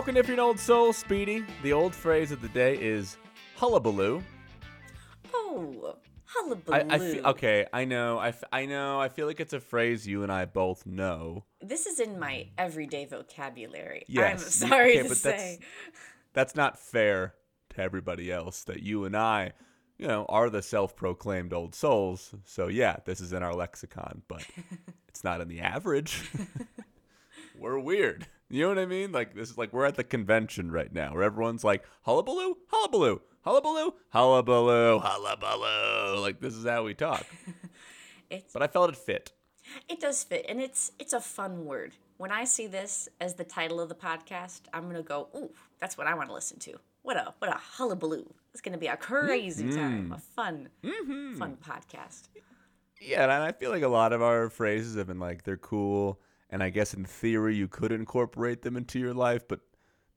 welcome to If You're an Old Soul, Speedy. The old phrase of the day is hullabaloo. Oh, hullabaloo. I, I feel, okay, I know, I, f- I know, I feel like it's a phrase you and I both know. This is in my everyday vocabulary. Yes, I'm sorry okay, to but say. that's- That's not fair to everybody else that you and I, you know, are the self-proclaimed old souls. So yeah, this is in our lexicon, but it's not in the average. we're weird. You know what I mean? Like this is like we're at the convention right now where everyone's like hullabaloo, hullabaloo, hullabaloo, hullabaloo, hullabaloo. Like this is how we talk. It's But I felt it fit. it does fit, and it's it's a fun word. When I see this as the title of the podcast, I'm gonna go, ooh, that's what I want to listen to. What a what a hullabaloo! It's gonna be a crazy Mm-hmm. time, a fun, fun podcast. Yeah, and I feel like a lot of our phrases have been like they're cool, and I guess in theory you could incorporate them into your life, but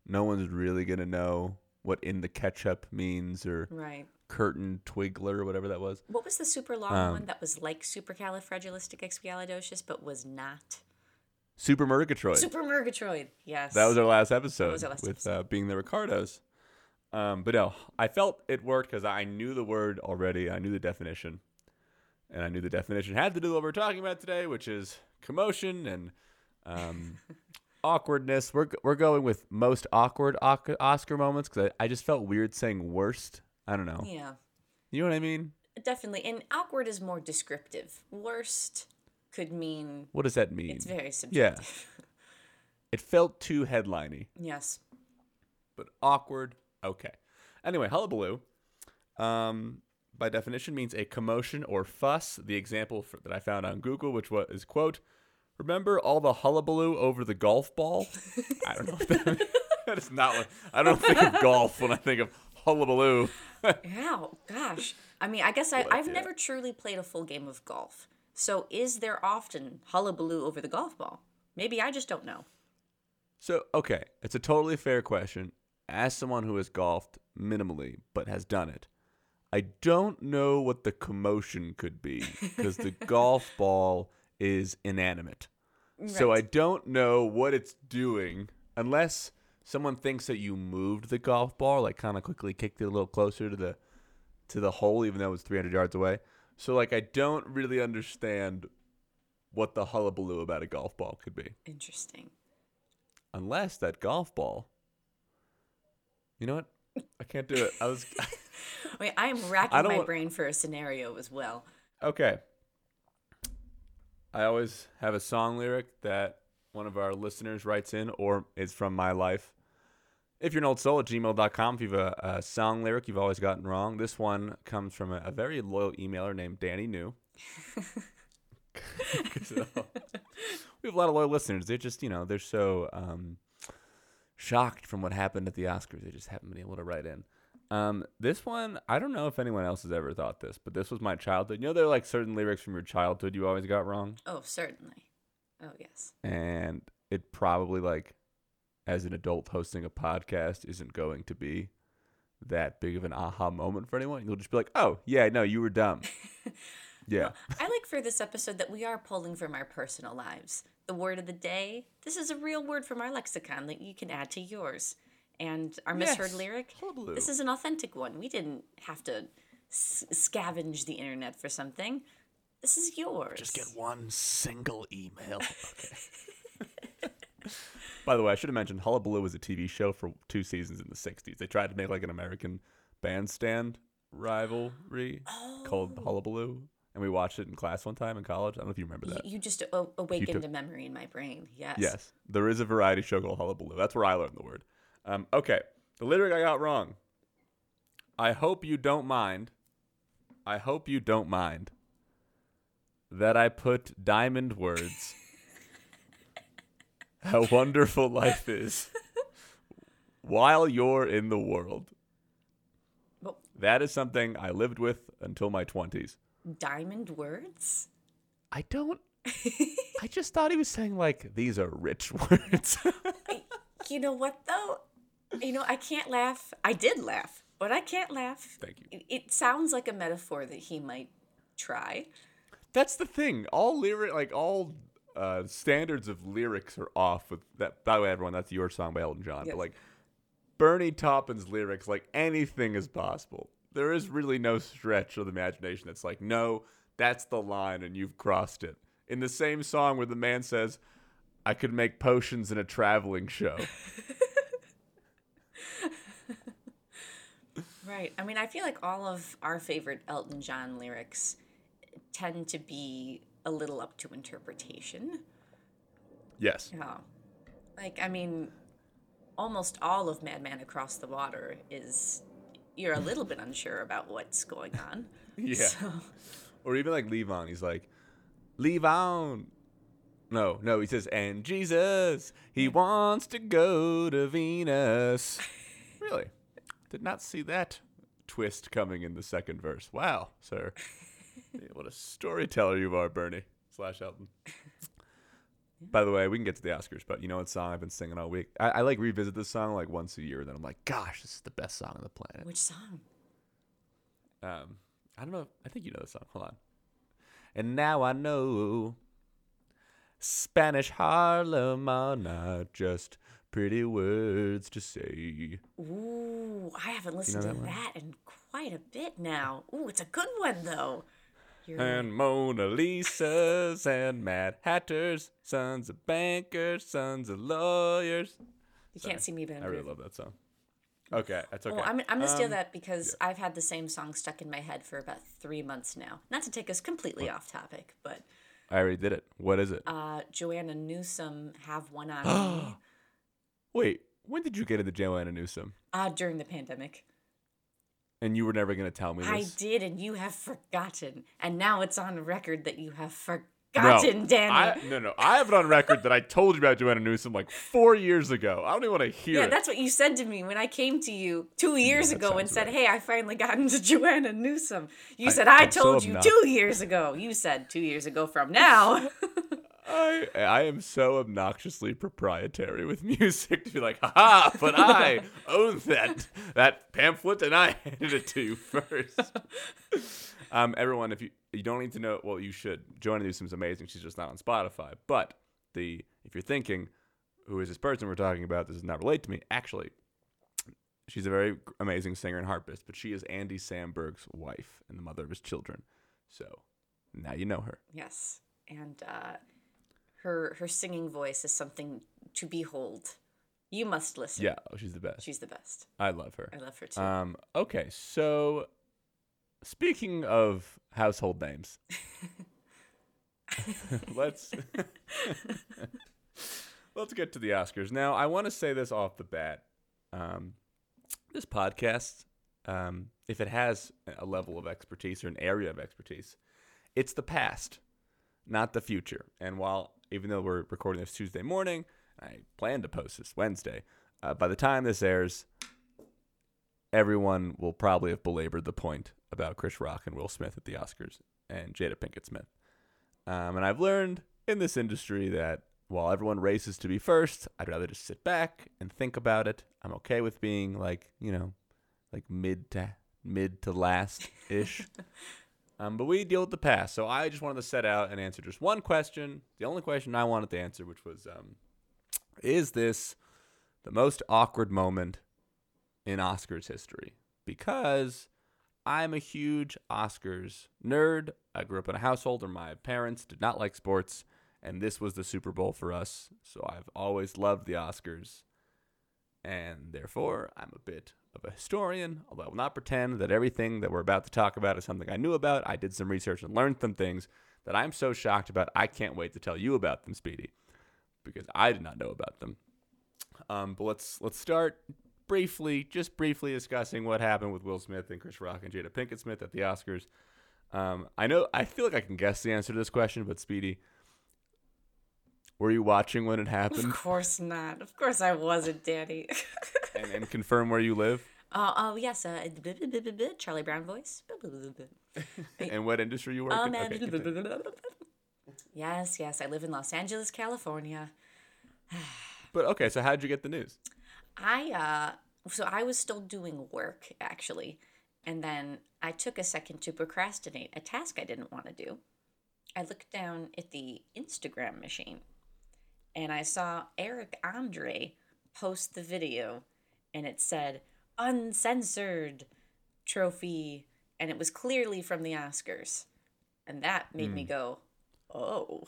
no one's really gonna know what in the ketchup means or Right. curtain twiggler or whatever that was. What was the super long Um, one that was like supercalifragilisticexpialidocious but was not? Super Murgatroyd. Super Murgatroyd. Yes. That was our last episode was our last with episode. Uh, being the Ricardos. Um, but no, I felt it worked because I knew the word already. I knew the definition, and I knew the definition had to do with what we're talking about today, which is commotion and um, awkwardness. We're we're going with most awkward Oscar moments because I, I just felt weird saying worst. I don't know. Yeah. You know what I mean? Definitely. And awkward is more descriptive. Worst could mean What does that mean? it's very subjective. yeah, it felt too headliney. Yes. but awkward. Okay. Anyway, hullabaloo, um, by definition, means a commotion or fuss. The example for, that I found on Google, which was is quote, "Remember all the hullabaloo over the golf ball?" I don't know. If that, that is not what I don't think of golf when I think of hullabaloo. Yeah. Oh, gosh. I mean, I guess I, I've yeah. never truly played a full game of golf. So is there often hullabaloo over the golf ball? Maybe I just don't know. so okay, it's a totally fair question. As someone who has golfed minimally but has done it, I don't know what the commotion could be because the golf ball is inanimate. So I don't know what it's doing unless someone thinks that you moved the golf ball, like kind of quickly kicked it a little closer to the to the hole, even though it was 300 yards away. So like I don't really understand what the hullabaloo about a golf ball could be, Interesting. unless that golf ball. You know what? I can't do it. I was Wait, I am racking I my brain for a scenario as well. Okay. I always have a song lyric that one of our listeners writes in or is from my life. If you're an old soul at gmail.com, if you have a, a song lyric you've always gotten wrong, this one comes from a, a very loyal emailer named Danny New. we have a lot of loyal listeners. They're just, you know, they're so um, shocked from what happened at the Oscars. They just haven't been able to write in. Um, this one, I don't know if anyone else has ever thought this, but this was my childhood. You know, there are like certain lyrics from your childhood you always got wrong, Oh, certainly. Oh, yes. and it probably like, as an adult hosting a podcast, isn't going to be that big of an aha moment for anyone. You'll just be like, "Oh, yeah, no, you were dumb." yeah, I like for this episode that we are pulling from our personal lives. The word of the day, this is a real word from our lexicon that you can add to yours. And our misheard Yes. lyric, Hullabaloo. this is an authentic one. We didn't have to s- scavenge the internet for something. This is yours. just get one single email. Okay. By the way, I should have mentioned Hullabaloo was a TV show for two seasons in the '60s. They tried to make like an American bandstand rivalry oh. called Hullabaloo, and we watched it in class one time in college. I don't know if you remember that. You just a- awakened took- a memory in my brain. Yes. Yes, there is a variety show called Hullabaloo. That's where I learned the word. Um, okay, the lyric I got wrong. I hope you don't mind. I hope you don't mind that I put diamond words. How wonderful life is while you're in the world. That is something I lived with until my 20s. Diamond words? I don't. I just thought he was saying, like, these are rich words. You know what though? You know, I can't laugh. I did laugh, but I can't laugh. Thank you. It, it sounds like a metaphor that he might try. That's the thing. All lyric, like all uh, standards of lyrics are off with that. By the way, everyone, that's your song by Elton John. Yes. But like Bernie Taupin's lyrics, like anything is possible. There is really no stretch of the imagination that's like, no, that's the line and you've crossed it. In the same song where the man says, I could make potions in a traveling show. Right. I mean, I feel like all of our favorite Elton John lyrics tend to be a little up to interpretation. yes. Yeah. Like, I mean, almost all of Madman Across the Water is you're a little bit unsure about what's going on. Yeah. So, Or even like Levon. He's like, Levon. No, no, he says, and Jesus, he wants to go to Venus. really? Did not see that twist coming in the second verse. Wow, sir. what a storyteller you are, Bernie slash Elton. By the way, we can get to the Oscars, but you know what song I've been singing all week? I, I like revisit this song like once a year, and then I'm like, gosh, this is the best song on the planet. which song? Um, I don't know. I think you know the song. Hold on. And now I know Spanish Harlem are not just pretty words to say. Ooh, I haven't listened that to one? that in quite a bit now. Ooh, it's a good one though. You're, And Mona Lisas and Mad Hatters, sons of bankers, sons of lawyers. you can't see me, but I'm I really love that song. Okay, that's okay. Well, I'm, I'm gonna steal Um, that because I've had the same song stuck in my head for about three months now. Not to take us completely off topic, but I already did it. What is it? uh, Joanna Newsom have one on me Wait, when did you get into Joanna Newsom? uh, during the pandemic. And you were never going to tell me I did, and you have forgotten, and now it's on record that you have forgotten, Danny. I, no, no. I have it on record that I told you about Joanna Newsom like four years ago. I don't even want to hear yeah, it. that's what you said to me when I came to you two years that ago and said, right. "Hey, I finally got into Joanna Newsom." You I- said, "I so told you obnox- two years ago." You said two years ago from now. I, I am so obnoxiously proprietary with music to be like, haha, but I own that that pamphlet and I handed it to you first. um, everyone, if you you don't need to know, well, you should. Joanna Newsom's amazing. She's just not on Spotify. But the if you're thinking, who is this person we're talking about? This does not relate to me. Actually, she's a very amazing singer and harpist, but she is Andy Samberg's wife and the mother of his children. So now you know her. yes, and uh, her her singing voice is something to behold. You must listen. Yeah, oh, she's the best. she's the best. I love her. I love her too. Um, okay, so speaking of household names, let's let's get to the Oscars. Now, I want to say this off the bat. Um, this podcast, um, if it has a level of expertise or an area of expertise, it's the past, not the future. And while, even though we're recording this Tuesday morning, I plan to post this Wednesday. Uh, by the time this airs, everyone will probably have belabored the point about Chris Rock and Will Smith at the Oscars and Jada Pinkett Smith. Um, and I've learned in this industry that while everyone races to be first, I'd rather just sit back and think about it. I'm okay with being like, you know, like mid to mid to last ish. um, but we deal with the past. So I just wanted to set out and answer just one question. The only question I wanted to answer, which was, um, is this the most awkward moment in Oscars history? Because I'm a huge Oscars nerd. I grew up in a household where my parents did not like sports, and this was the Super Bowl for us. So I've always loved the Oscars. And therefore, I'm a bit of a historian, although I will not pretend that everything that we're about to talk about is something I knew about. I did some research and learned some things that I'm so shocked about, I can't wait to tell you about them, Speedy, because I did not know about them. Um, but let's let's start briefly, just briefly discussing what happened with Will Smith and Chris Rock and Jada Pinkett Smith at the Oscars. Um, I know I feel like I can guess the answer to this question, but Speedy, were you watching when it happened? of course not. Of course I wasn't, Danny. and, and confirm where you live Oh, oh yes, uh, Charlie Brown voice. and what industry you work Oh, in? Okay, yes, yes, I live in Los Angeles, California. but okay, so how'd you get the news? I uh so I was still doing work actually, and then I took a second to procrastinate a task I didn't want to do. I looked down at the Instagram machine and I saw Eric Andre post the video and it said uncensored trophy and it was clearly from the Oscars. And that made me hmm. go, "Oh.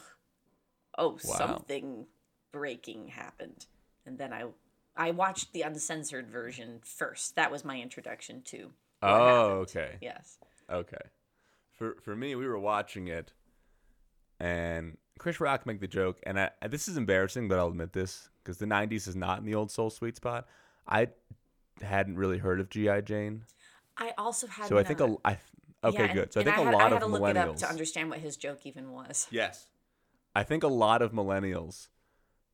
Oh, Wow. something breaking happened." And then I I watched the uncensored version first. That was my introduction to Oh, okay. Yes. Okay. For for me, we were watching it, and Chris Rock make the joke, and I, this is embarrassing, but I'll admit this because the '90s is not in the old soul sweet spot. I hadn't really heard of GI Jane, I also had so I think a I okay Yeah, good. So I and think a had, lot I had of to look it up millennials. to understand what his joke even was. yes, I think a lot of millennials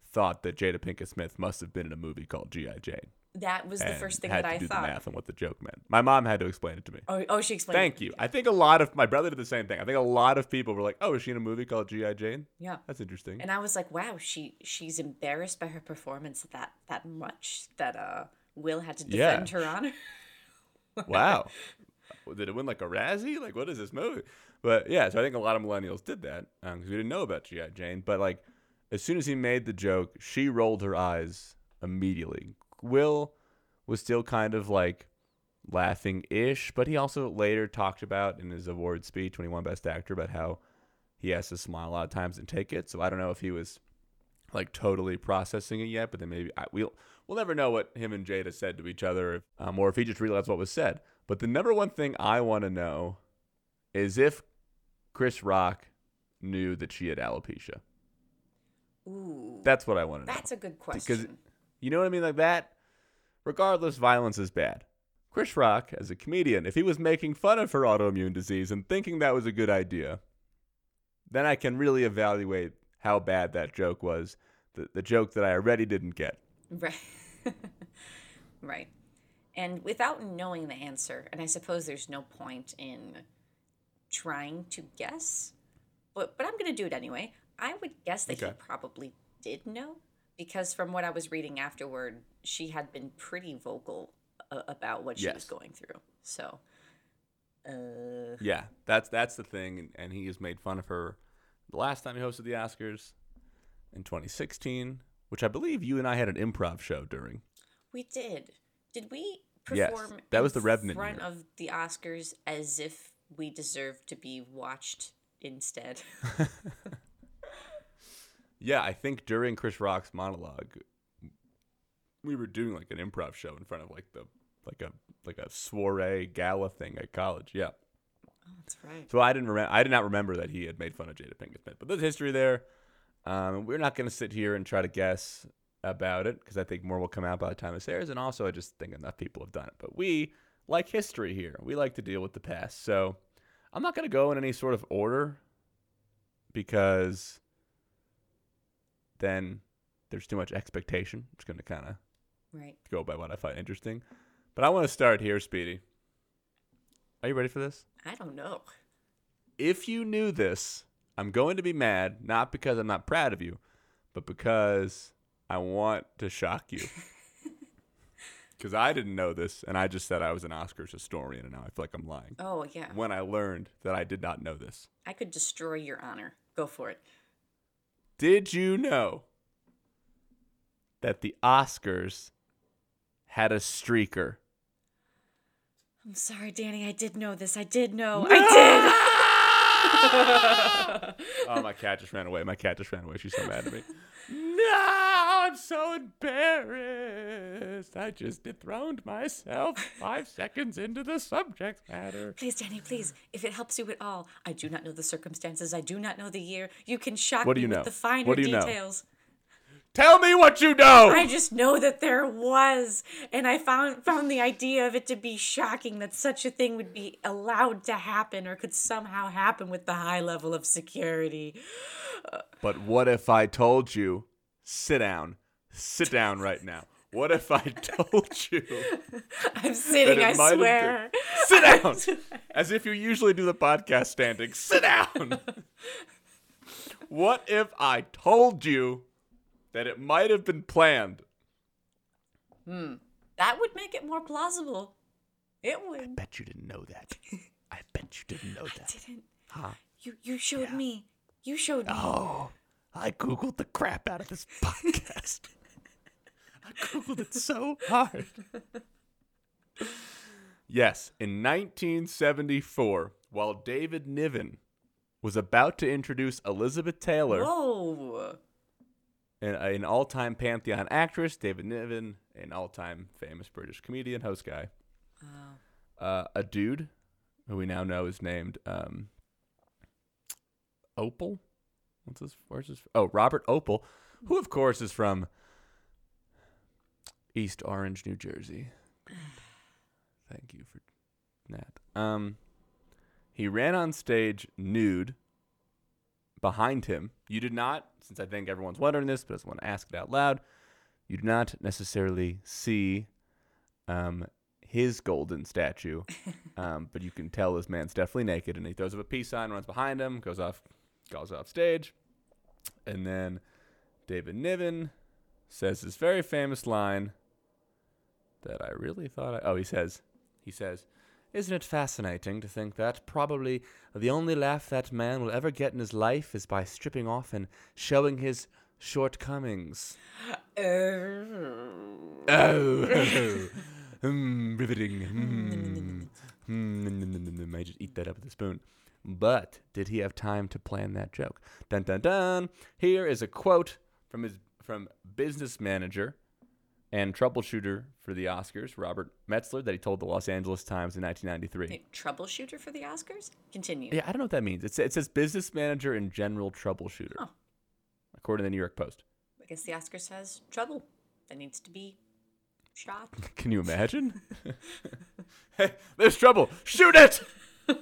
thought that Jada Pinkett Smith must have been in a movie called GI Jane. That was the first thing that I do thought. the math on what the joke meant. My mom had to explain it to me. Oh, oh, she explained. Thank you. I think a lot of my brother did the same thing. I think a lot of people were like, "Oh, is she in a movie called GI Jane?" Yeah. That's interesting. And I was like, wow, she she's embarrassed by her performance that that much that uh Will had to Yeah. defend her honor. wow. Did it win like a Razzie? Like, what is this movie? But yeah, so I think a lot of millennials did that because we didn't know about G.I. Jane. But like, as soon as he made the joke, she rolled her eyes immediately. Will was still kind of like laughing ish, but he also later talked about in his award speech when he won Best Actor about how he has to smile a lot of times and take it. So I don't know if he was like totally processing it yet, but then maybe I, we'll we'll never know what him and Jada said to each other, um, or if he just realized what was said. But the number one thing I want to know is if Chris Rock knew that she had alopecia. Ooh, That's what I want to know. that's a good Because question. You know what I mean? Like that, regardless, violence is bad. Chris Rock, as a comedian, if he was making fun of her autoimmune disease and thinking that was a good idea, then I can really evaluate how bad that joke was. The, the joke that I already didn't get. Right. right. And without knowing the answer, and I suppose there's no point in trying to guess, but but I'm going to do it anyway. I would guess that he probably did know because from what I was reading afterward, she had been pretty vocal uh, about what she was going through. So, uh, Yeah, that's that's the thing, and, he has made fun of her the last time he hosted the Oscars in 2016, which I believe you and I had an improv show during. we did. Did we perform? Yes, that was the Revenant front year. of the Oscars as if we deserved to be watched instead? Yeah, I think during Chris Rock's monologue, we were doing like an improv show in front of like the like a like a soiree gala thing at college. Yeah. That's right. So I didn't remember. I did not remember that he had made fun of Jada Pinkett Smith. But there's history there. Um, we're not going to sit here and try to guess about it because I think more will come out by the time this airs. And also, I just think enough people have done it. But we like history here. We like to deal with the past. So I'm not going to go in any sort of order because then there's too much expectation. I'm just going to kind of Right. go by what I find interesting. But I want to start here, Speedy. Are you ready for this? I don't know. if you knew this, I'm going to be mad, not because I'm not proud of you, but because I want to shock you. Because I didn't know this, and I just said I was an Oscars historian, and now I feel like I'm lying. Oh, yeah. When I learned that I did not know this. I could destroy your honor. Go for it. Did you know that the Oscars had a streaker? I'm sorry, Danny. I did know this. I did know. I did. oh, my cat just ran away. My cat just ran away. She's so mad at me. No, I'm so embarrassed. I just dethroned myself five seconds into the subject matter. Please, Danny, please. If it helps you at all, I do not know the circumstances. I do not know the year. You can shock What do me know? with the finer What do you know? details. Tell me what you know. I just know that there was, and I found found the idea of it to be shocking that such a thing would be allowed to happen or could somehow happen with the high level of security. But what if I told you? Sit down. Sit down right now. What if I told you I'm sitting, I swear. been- Sit down. As if you usually do the podcast standing. Sit down. what if I told you that it might have been planned? Hmm. That would make it more plausible. It would. I bet you didn't know that. I bet you didn't know that. I Didn't Huh? you? You showed me You showed me. Oh, I googled the crap out of this podcast. I googled it so hard. yes, in 1974, while David Niven was about to introduce Elizabeth Taylor, Whoa. an, an all-time pantheon actress, David Niven, an all-time famous British comedian, host guy, Oh. uh, a dude who we now know is named um, Opel. What's his? Where's his? Oh, Robert Opel, who of course is from East Orange, New Jersey. Thank you for that. Um, he ran on stage nude. Behind him, you did not, since I think everyone's wondering this, but I just want to ask it out loud. You do not necessarily see um, his golden statue, um, but you can tell this man's definitely naked. And he throws up a peace sign, runs behind him, goes off, goes off stage, and then David Niven says this very famous line that I really thought. I, oh, he says, he says, "Isn't it fascinating to think that probably the only laugh that man will ever get in his life is by stripping off and showing his shortcomings." Oh. Oh, mm, riveting. Mm. Mm, I just eat that up with a spoon. But did he have time to plan that joke? Dun dun dun. Here is a quote from his from business manager and troubleshooter for the Oscars, Robert Metzler, that he told the Los Angeles Times in 1993. Hey, troubleshooter for the Oscars? Continue. Yeah, I don't know what that means. It, sa- it says business manager and general troubleshooter, Oh. according to the New York Post. I guess the Oscars has trouble that needs to be shot. Can you imagine? hey, there's trouble. Shoot it!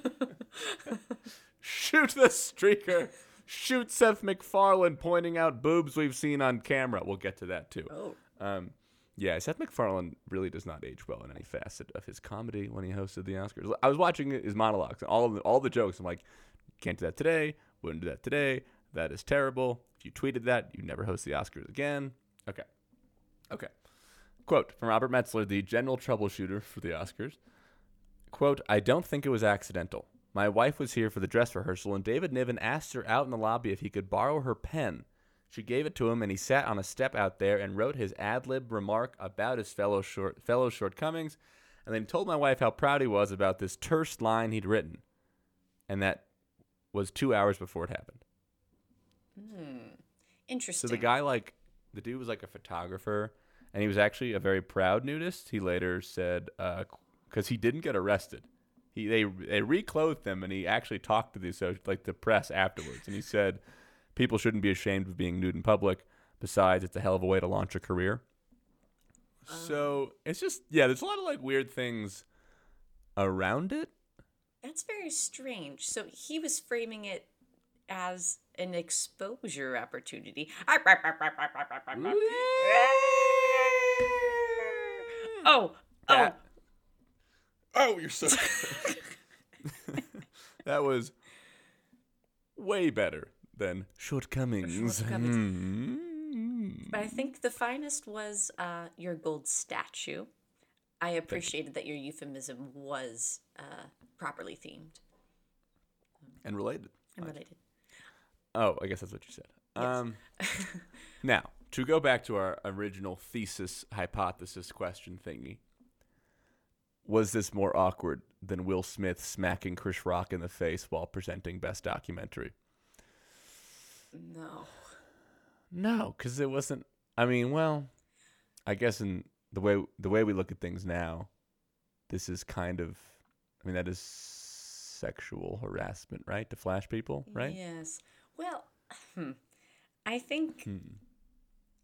Shoot the streaker. Shoot Seth MacFarlane pointing out boobs we've seen on camera. We'll get to that too. Oh. Um, yeah, Seth MacFarlane really does not age well in any facet of his comedy when he hosted the Oscars. I was watching his monologues and all of the, all the jokes. I'm like, can't do that today. Wouldn't do that today. That is terrible. If you tweeted that, you never host the Oscars again. Okay. Okay. Quote from Robert Metzler, the general troubleshooter for the Oscars. Quote, I don't think it was accidental. My wife was here for the dress rehearsal, and David Niven asked her out in the lobby if he could borrow her pen. She gave it to him, and he sat on a step out there and wrote his ad lib remark about his fellow short fellow shortcomings, and then told my wife how proud he was about this terse line he'd written, and that was two hours before it happened. Interesting. So the guy, like, the dude was like a photographer, and he was actually a very proud nudist. He later said, uh, because he didn't get arrested, he they they reclothed him, and he actually talked to the like the press afterwards, and he said, people shouldn't be ashamed of being nude in public. Besides, it's a hell of a way to launch a career. So um. it's just yeah, there's a lot of like weird things around it. That's very strange. So he was framing it as an exposure opportunity. Ah, oh, oh, Oh, you're so. that was way better than shortcomings. Shortcomings. Hmm. but I think the finest was uh, your gold statue. I appreciated that your euphemism was uh, properly themed And related. and related. Oh, I guess that's what you said. Um, now, to go back to our original thesis, hypothesis, question thingy. Was this more awkward than Will Smith smacking Chris Rock in the face while presenting Best Documentary? No. No, because it wasn't. I mean, well, I guess in the way the way we look at things now, this is kind of. I mean, that is sexual harassment, right? To flash people, right? Yes. Well, hmm. I think Hmm.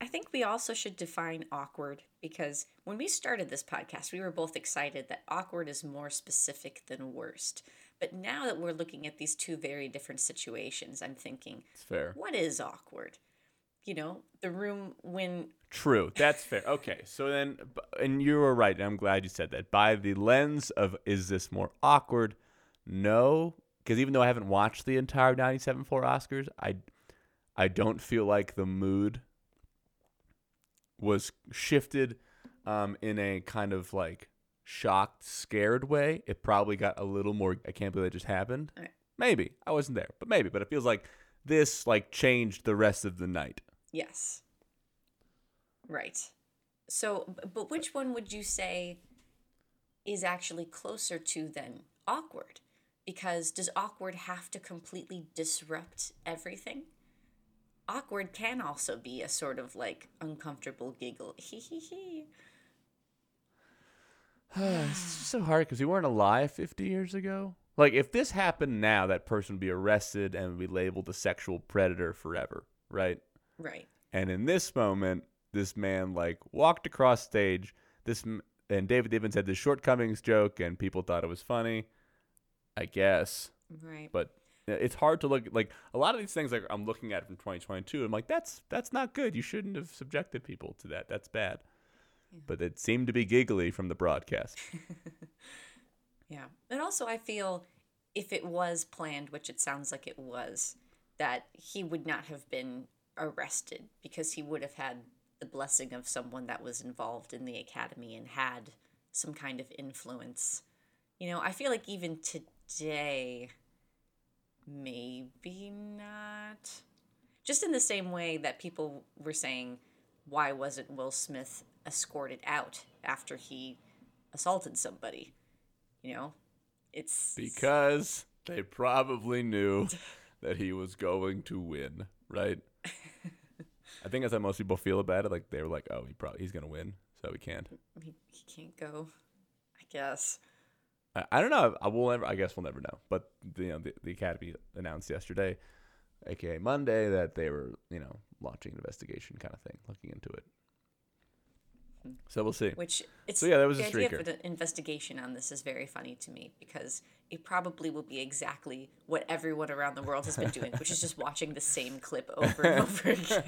I think we also should define awkward because when we started this podcast, we were both excited that awkward is more specific than worst. But now that we're looking at these two very different situations, I'm thinking, It's fair. what is awkward? You know, the room when True. That's fair. Okay. So then, and you were right. And I'm glad you said that. By the lens of is this more awkward? No, because even though I haven't watched the entire 97.4 Oscars, I, I don't feel like the mood was shifted um, in a kind of like shocked, scared way. It probably got a little more. I can't believe that just happened. Right. Maybe I wasn't there, but maybe. But it feels like this like changed the rest of the night. Yes. Right. So, but which one would you say is actually closer to than awkward? Because does awkward have to completely disrupt everything? Awkward can also be a sort of like uncomfortable giggle. Hee hee hee. it's so hard because we weren't alive 50 years ago. Like, if this happened now, that person would be arrested and would be labeled a sexual predator forever, right? Right. And in this moment, this man like walked across stage. This m- and David Evans had this shortcomings joke, and people thought it was funny. I guess, Right. but it's hard to look like a lot of these things. Like I'm looking at from 2022, I'm like, that's that's not good. You shouldn't have subjected people to that. That's bad. But it seemed to be giggly from the broadcast. Yeah. And also, I feel if it was planned, which it sounds like it was, that he would not have been arrested because he would have had the blessing of someone that was involved in the academy and had some kind of influence. You know, I feel like even today, maybe not. Just in the same way that people were saying, why wasn't Will Smith escorted out after he assaulted somebody? You know, it's because they probably knew that he was going to win, right? I think that's how most people feel about it. Like they were like, "Oh, he probably he's gonna win, so he can't." he, he can't go. I guess. I, I don't know. I will never. I guess we'll never know. But you know, the, the academy announced yesterday, aka Monday, that they were you know launching an investigation kind of thing, looking into it. So we'll see. Which it's So, yeah, that was the a idea of an investigation on this is very funny to me because it probably will be exactly what everyone around the world has been doing, which is just watching the same clip over and over again.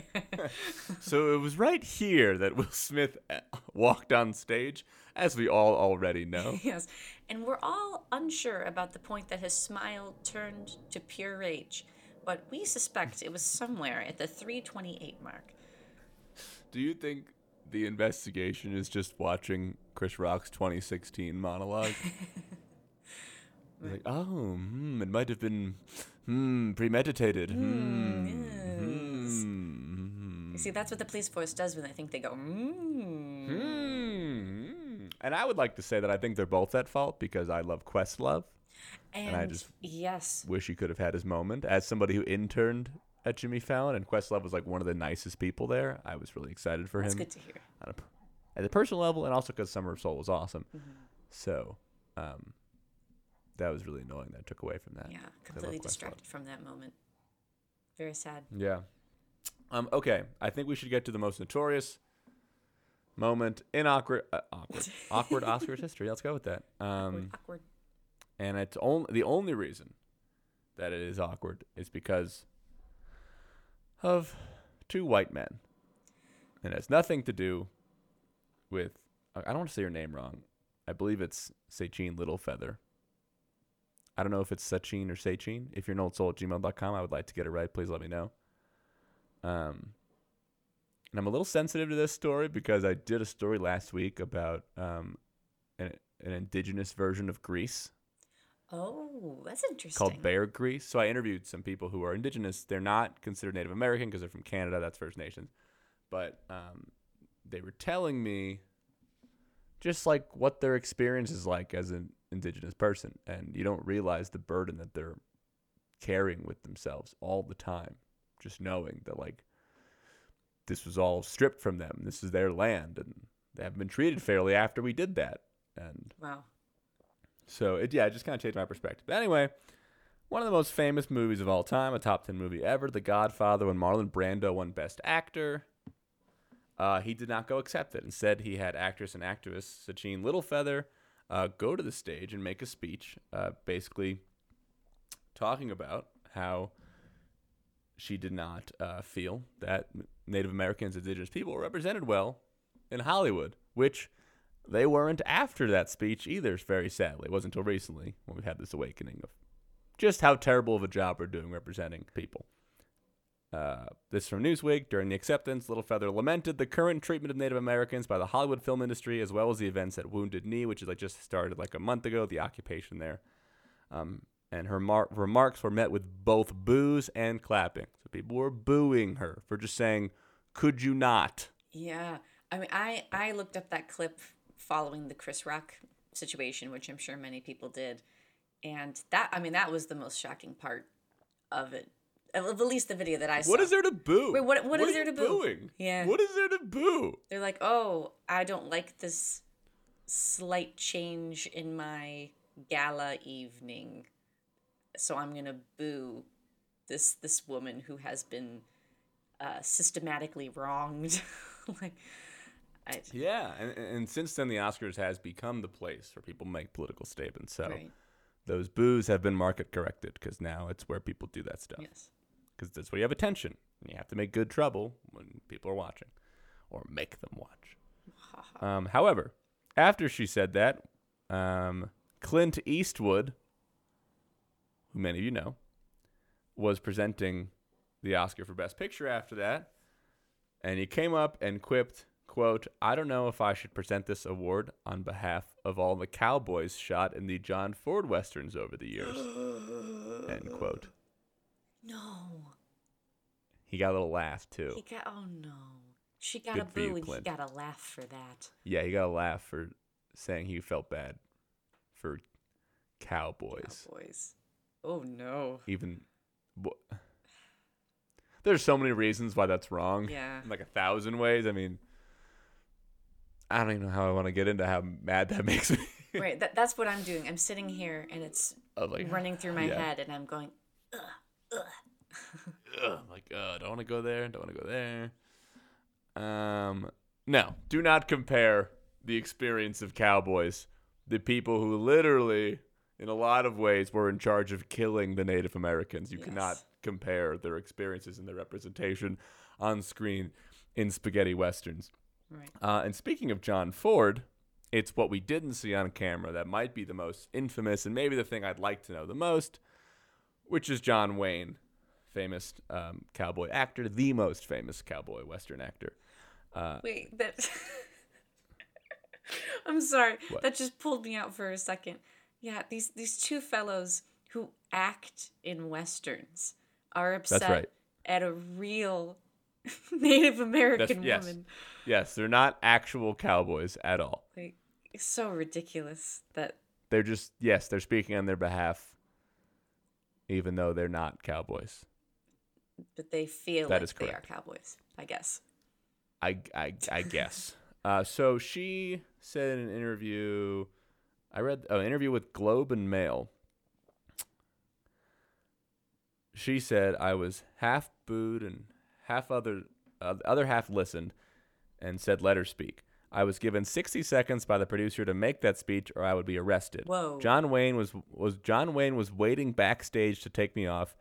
So it was right here that Will Smith uh, walked on stage, as we all already know. yes, and we're all unsure about the point that his smile turned to pure rage, but we suspect it was somewhere at the 328 mark. Do you think the investigation is just watching Chris Rock's 2016 monologue? like, oh, hmm, it might have been hmm, premeditated. Hmm. yes. Hmm. You see, that's what the police force does when they think they go, mm. Hmm. And I would like to say that I think they're both at fault because I love Questlove. And, I just- yes, Wish he could have had his moment. As somebody who interned at Jimmy Fallon, and Questlove was like one of the nicest people there, I was really excited for that's him. good to hear. a, at the personal level, and also because Summer of Soul was awesome. Mm-hmm. So, um, that was really annoying. That I took away from that. Yeah, completely Questlove. distracted from that moment. Very sad. Yeah. Um. Okay. I think we should get to the most notorious moment in awkward, uh, awkward, awkward Oscars history. Let's go with that. Um. Awkward. And it's only the only reason that it is awkward is because of two white men. And it has nothing to do with I don't want to say your name wrong. I believe it's Sacheen Littlefeather. I don't know if it's Sachin or Sachin. If you're an old soul at gmail.com, I would like to get it right. Please let me know. Um, and I'm a little sensitive to this story because I did a story last week about um, an, an indigenous version of Grease Oh, that's interesting. called Bear Grease. So I interviewed some people who are indigenous. They're not considered Native American because they're from Canada. That's First Nations. But um, they were telling me just like what their experience is like as an indigenous person. And you don't realize the burden that they're carrying with themselves all the time. Just knowing that, like, this was all stripped from them. This is their land. And they haven't been treated fairly after we did that. And Wow. So it yeah, it just kind of changed my perspective. But anyway, one of the most famous movies of all time, a top ten movie ever, The Godfather, when Marlon Brando won Best Actor. Uh, he did not go accept it. Instead, he had actress and activist Sacheen Littlefeather uh, go to the stage and make a speech, uh, basically talking about how she did not uh, feel that Native Americans, indigenous people were represented well in Hollywood, which they weren't after that speech either, very sadly. It wasn't until recently when we had this awakening of just how terrible of a job we're doing representing people. Uh, this from Newsweek. During the acceptance, Little Feather lamented the current treatment of Native Americans by the Hollywood film industry, as well as the events at Wounded Knee, which is like just started like a month ago. The occupation there. Um, and her mar- remarks were met with both boos and clapping. So people were booing her for just saying, "Could you not?" Yeah. I mean, I I looked up that clip following the Chris Rock situation, which I'm sure many people did, and that I mean that was the most shocking part of it, at least the video that I saw. What is there to boo? Wait, what- what what is there to boo? booing? Yeah. What is there to boo? They're like, oh, I don't like this slight change in my gala evening, so I'm gonna boo this this woman who has been uh, systematically wronged. like, I, Yeah, and, and since then the Oscars has become the place where people make political statements. So right. those boos have been market corrected because now it's where people do that stuff. Yes. Because that's where you have attention. And you have to make good trouble when people are watching, or make them watch. Um, however, after she said that, um, Clint Eastwood, who many of you know, was presenting the Oscar for Best Picture after that, and he came up and quipped, "quote I don't know if I should present this award on behalf of all the cowboys shot in the John Ford westerns over the years." End quote. No. He got a little laugh too. He got. Oh no. She got Good a for you, boo, and he got a laugh for that. Yeah, he got a laugh for saying he felt bad for cowboys. Boys. Oh no. Even wh- there's so many reasons why that's wrong. Yeah. like a thousand ways. I mean, I don't even know how I want to get into how mad that makes me. right. That, that's what I'm doing. I'm sitting here, and it's I'm like running through my yeah. head, and I'm going. Ugh, I'm like, uh, don't want to go there. Don't want to go there. Um, no, do not compare the experience of cowboys, the people who literally, in a lot of ways, were in charge of killing the Native Americans. You cannot compare their experiences and their representation on screen in spaghetti westerns. Right. Uh, and speaking of John Ford, it's what we didn't see on camera that might be the most infamous and maybe the thing I'd like to know the most, which is John Wayne, famous um, cowboy actor, the most famous cowboy western actor. Uh, Wait, that. I'm sorry. What? That just pulled me out for a second. Yeah, these these two fellows who act in westerns are upset right. at a real Native American yes. woman. yes, they're not actual cowboys at all. Like, it's so ridiculous that They're just yes, they're speaking on their behalf, even though they're not cowboys. but they feel That like is they are cowboys. I guess. I, I, I guess. Uh, so she said in an interview, I read an interview with Globe and Mail. She said I was half booed and half other, uh, the other half listened, and said let her speak. I was given 60 seconds by the producer to make that speech, or I would be arrested. Whoa. John Wayne was was John Wayne was waiting backstage to take me off.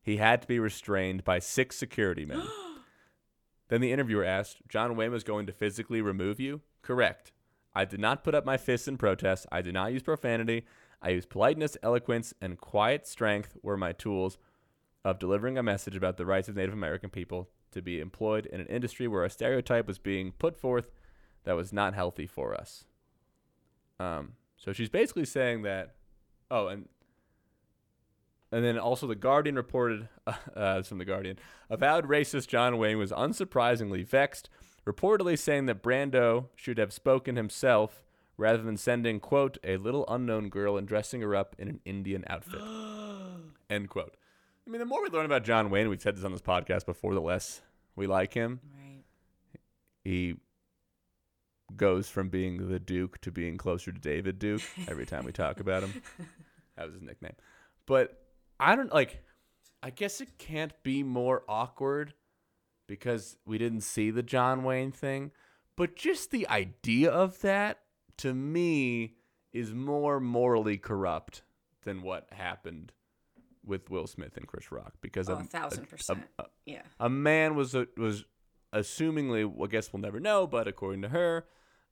He had to be restrained by six security men. Then the interviewer asked, John Wayne was going to physically remove you? Correct. I did not put up my fists in protest. I did not use profanity. I used politeness, eloquence, and quiet strength were my tools of delivering a message about the rights of Native American people to be employed in an industry where a stereotype was being put forth that was not healthy for us. Um, so she's basically saying that. Oh, and and then also the Guardian reported uh, from the Guardian, avowed racist John Wayne was unsurprisingly vexed, reportedly saying that Brando should have spoken himself rather than sending quote a little unknown girl and dressing her up in an Indian outfit. End quote. I mean, the more we learn about John Wayne, we've said this on this podcast before, the less we like him. Right. He goes from being the Duke to being closer to David Duke every time we talk about him. That was his nickname. But I don't like I guess it can't be more awkward because we didn't see the John Wayne thing, but just the idea of that to me is more morally corrupt than what happened with Will Smith and Chris Rock because Oh, a- a thousand percent. a- yeah. a man was a, was assumingly I guess we'll never know, but according to her,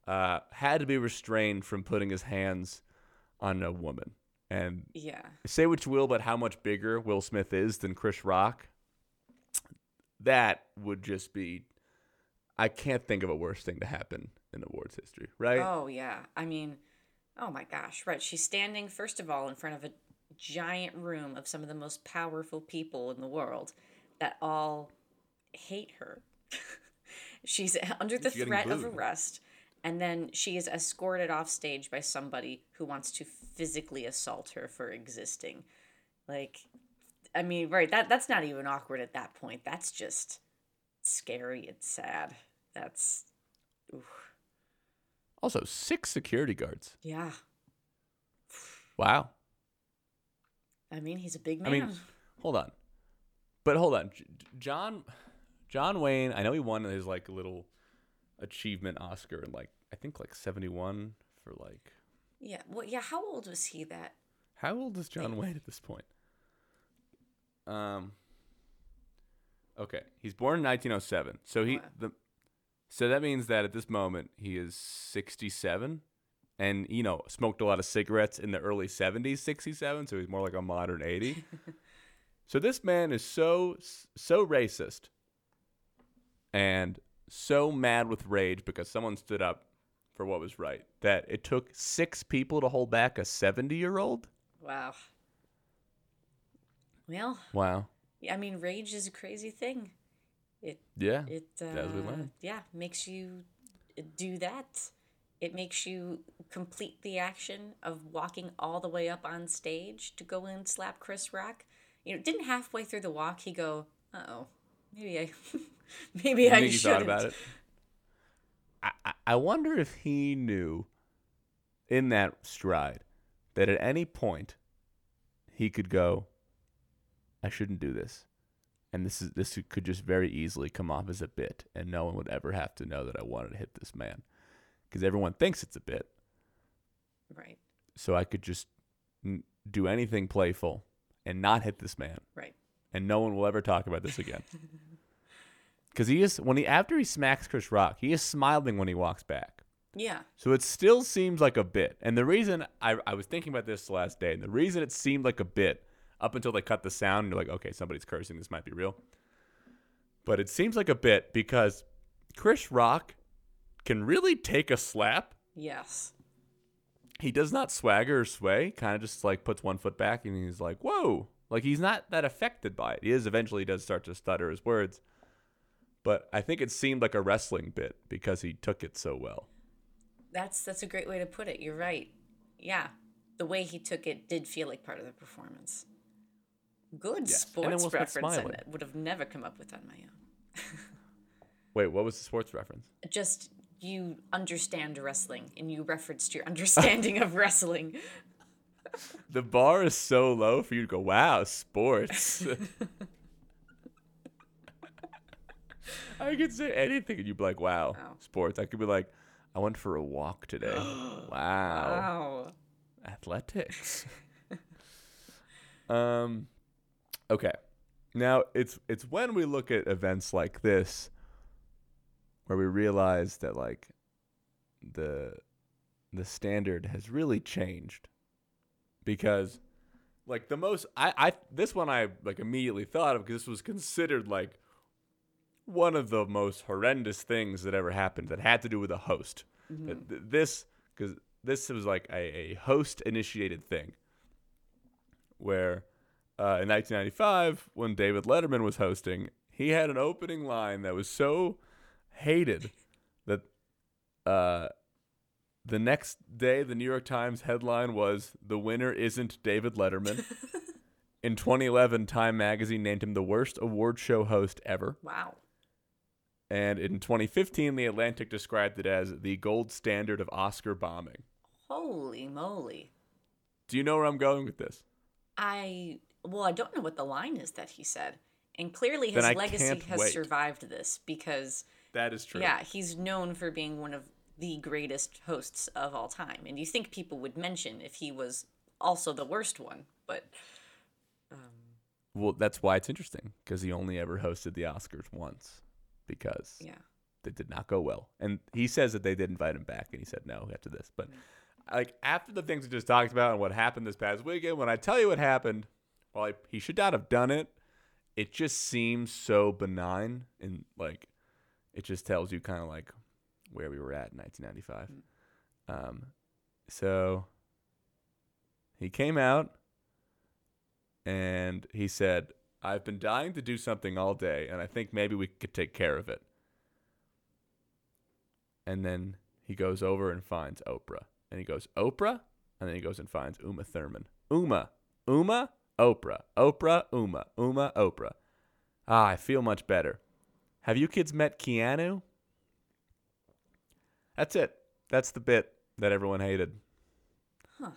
uh, had to be restrained from putting his hands on a woman. And Yeah. say what you will about how much bigger Will Smith is than Chris Rock, that would just be. I can't think of a worse thing to happen in awards history, right? Oh yeah. I mean, oh my gosh. Right. She's standing first of all in front of a giant room of some of the most powerful people in the world that all hate her. She's under the She's threat of arrest, and then she is escorted off stage by somebody who wants to physically assault her for existing. Like, I mean, right? That that's not even awkward at that point. That's just scary and sad. That's, oof. Also, six security guards. yeah. Wow. I mean, he's a big man. I mean, hold on. But hold on. John John Wayne, I know he won his like little achievement Oscar in like I think like 71 for like yeah. Well, yeah. How old was he? That How old is John Wayne at this point? Um Okay, he's born in 1907. So he Wow. the So that means that at this moment he is 67 and you know, smoked a lot of cigarettes in the early 70s, 67, so he's more like a modern 80. so this man is so so racist and so mad with rage because someone stood up for what was right that it took 6 people to hold back a 70-year-old? wow. Well, Wow. yeah, I mean, rage is a crazy thing. It Yeah. it uh, as we learn. yeah makes you do that. It makes you complete the action of walking all the way up on stage to go and slap Chris Rock. You know, didn't halfway through the walk he go, "Uh oh, maybe I, maybe You I shouldn't." thought about it? I, I- I wonder if he knew in that stride that at any point he could go, I shouldn't do this. And this is this could just very easily come off as a bit, and no one would ever have to know that I wanted to hit this man. Because everyone thinks it's a bit. Right, So I could just n- do anything playful and not hit this man. right. and no one will ever talk about this again. Because he is when he after he smacks Chris Rock, he is smiling when he walks back. Yeah, So it still seems like a bit. And the reason I, I was thinking about this the last day, and the reason it seemed like a bit up until they cut the sound, and you're like, okay, somebody's cursing, this might be real. But it seems like a bit because Chris Rock can really take a slap. yes, He does not swagger or sway, kind of just like puts one foot back and he's like, whoa. Like he's not that affected by it. He is eventually he does start to stutter his words. But I think it seemed like a wrestling bit because he took it so well. that's that's a great way to put it. You're right. Yeah, the way he took it did feel like part of the performance. Good Yes, sports we'll reference I would have never come up with on my own. Wait, what was the sports reference? just you understand wrestling and you referenced your understanding of wrestling. The bar is so low for you to go, wow, sports. I could say anything and you'd be like, wow, Wow. sports. I could be like, I went for a walk today. wow. Wow. athletics. um okay. Now it's it's when we look at events like this where we realize that like the the standard has really changed because like the most I I this one I like immediately thought of because this was considered like one of the most horrendous things that ever happened that had to do with a host. Th- This because this was like a, a host initiated thing where uh, in 1995 when David Letterman was hosting, he had an opening line that was so hated that uh, the next day the New York Times headline was "The winner isn't David Letterman." in 2011, Time magazine named him the worst award show host ever. Wow. And in 2015, The Atlantic described it as the gold standard of Oscar bombing. Holy moly. Do you know where I'm going with this? I well, I don't know what the line is that he said. And clearly his legacy has wait. survived this because That is true. yeah, he's known for being one of the greatest hosts of all time. And you think people would mention if he was also the worst one, but um, Well, that's why it's interesting because he only ever hosted the Oscars once because yeah. they did not go well. And he says that they did invite him back, and he said no after this. But mm. like after the things we just talked about and what happened this past weekend, when I tell you what happened, well, I, he should not have done it. It just seems so benign, and like it just tells you kind of like where we were at in 1995. Um, so he came out and he said, "I've been dying to do something all day, and I think maybe we could take care of it." And then he goes over and finds Oprah, and he goes, "Oprah," and then he goes and finds Uma Thurman. Uma, Uma, Oprah, Oprah, Uma, Uma, Oprah. Ah, I feel much better. Have you kids met Keanu? That's it. That's the bit that everyone hated. Huh.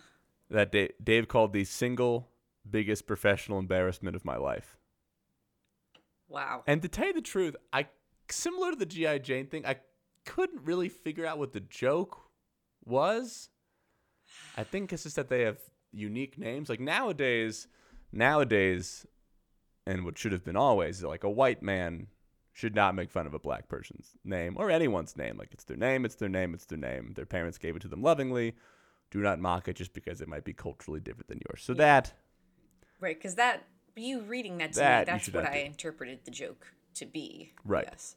That Da- Dave called the single biggest professional embarrassment of my life. Wow. And to tell you the truth, I similar to the GI Jane thing, I couldn't really figure out what the joke was. I think it's just that they have unique names. Like nowadays, nowadays, and what should have been always, like a white man should not make fun of a black person's name or anyone's name. Like it's their name, it's their name, it's their name. Their parents gave it to them lovingly. Do not mock it just because it might be culturally different than yours. So that Right, because that you reading that to That me, that's what I do. interpreted the joke to be. Right. Yes.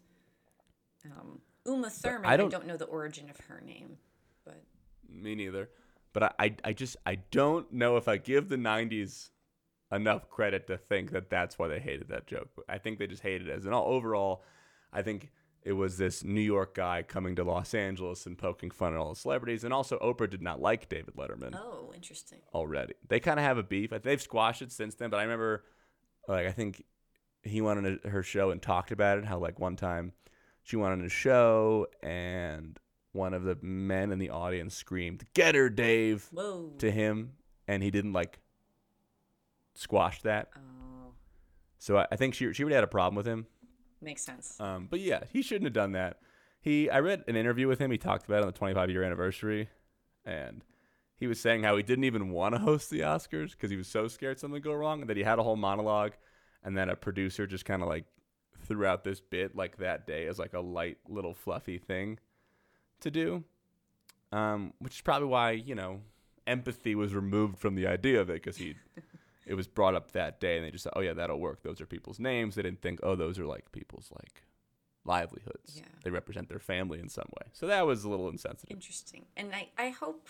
Um, Uma Thurman. I I don't- don't, know the origin of her name, but Me neither. But I, I, I just I don't know if I give the '90s enough credit to think that that's why they hated that joke. I think they just hated it as an all overall. I think it was this New York guy coming to Los Angeles and poking fun at all the celebrities, and also Oprah did not like David Letterman oh, interesting. already. They kind of have a beef. They've squashed it since then, but I remember, like, I think he went on her show and talked about it. How like one time she went on a show and one of the men in the audience screamed, "Get her, Dave!" Whoa. to him, and he didn't like squash that. oh, So I, I think she she already had a problem with him. makes sense. Um, but yeah, he shouldn't have done that. He, I read an interview with him. He talked about it on the 25 year anniversary, and he was saying how he didn't even want to host the Oscars because he was so scared something would go wrong, and that he had a whole monologue, and then a producer just kind of like threw out this bit like that day as like a light little fluffy thing to do, um, which is probably why you know empathy was removed from the idea of it because he. It was brought up that day, and they just said, "Oh yeah, that'll work. Those are people's names." They didn't think, "Oh, those are like people's like livelihoods. Yeah. They represent their family in some way." So that was a little insensitive. Interesting. And I, I hope,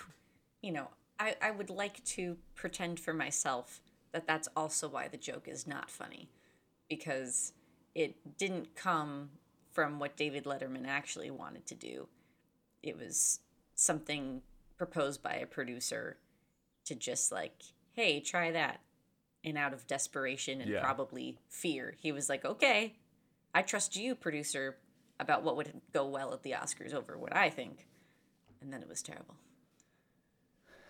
you know, I, I would like to pretend for myself that that's also why the joke is not funny. Because it didn't come from what David Letterman actually wanted to do. It was something proposed by a producer to just like, hey, try that. And out of desperation and Yeah. probably fear, he was like, okay, I trust you, producer, about what would go well at the Oscars over what I think. And then it was terrible.